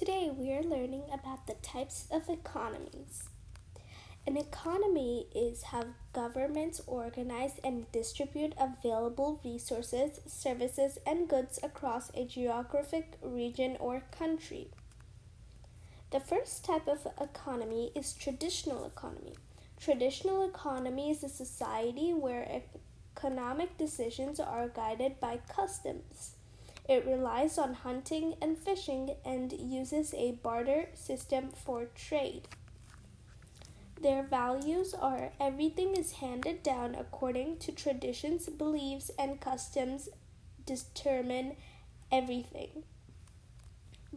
Today we are learning about the types of economies. An economy is how governments organize and distribute available resources, services, and goods across a geographic region or country. The first type of economy is traditional economy. Traditional economy is a society where economic decisions are guided by customs. It relies on hunting and fishing and uses a barter system for trade. Their values are everything is handed down according to traditions, beliefs, and customs determine everything.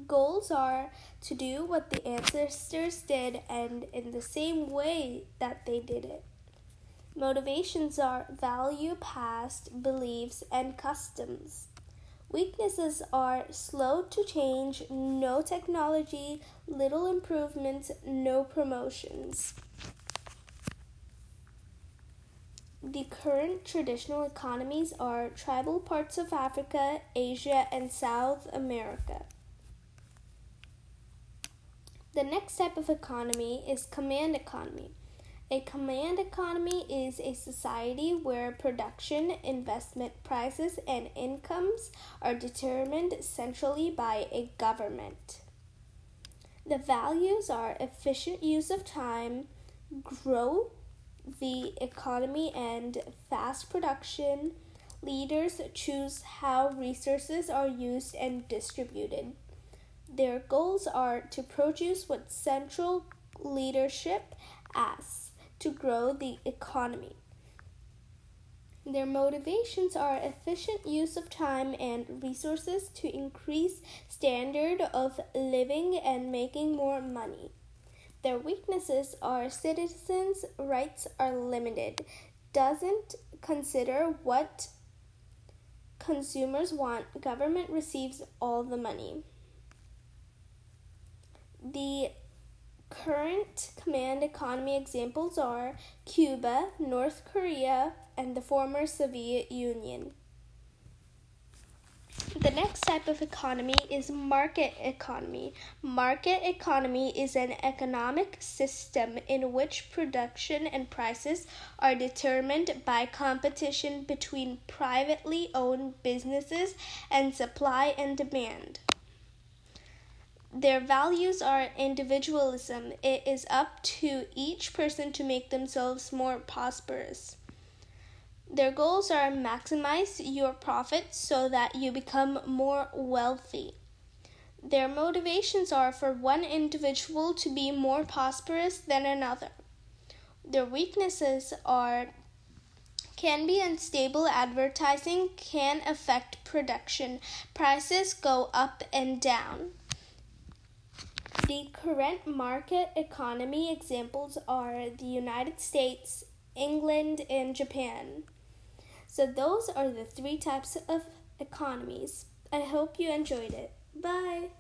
Goals are to do what the ancestors did and in the same way that they did it. Motivations are value past beliefs and customs. Weaknesses are slow to change, no technology, little improvements, no promotions. The current traditional economies are tribal parts of Africa, Asia, and South America. The next type of economy is command economy. A command economy is a society where production, investment prices, and incomes are determined centrally by a government. The values are efficient use of time, grow the economy, and fast production. Leaders choose how resources are used and distributed. Their goals are to produce what central leadership asks to grow the economy. Their motivations are efficient use of time and resources to increase standard of living and making more money. Their weaknesses are citizens' rights are limited, doesn't consider what consumers want, government receives all the money. The Current command economy examples are Cuba, North Korea, and the former Soviet Union. The next type of economy is market economy. Market economy is an economic system in which production and prices are determined by competition between privately owned businesses and supply and demand. Their values are individualism. It is up to each person to make themselves more prosperous. Their goals are maximize your profits so that you become more wealthy. Their motivations are for one individual to be more prosperous than another. Their weaknesses are can be unstable advertising can affect production. Prices go up and down. The current market economy examples are the United States, England, and Japan. So, those are the three types of economies. I hope you enjoyed it. Bye.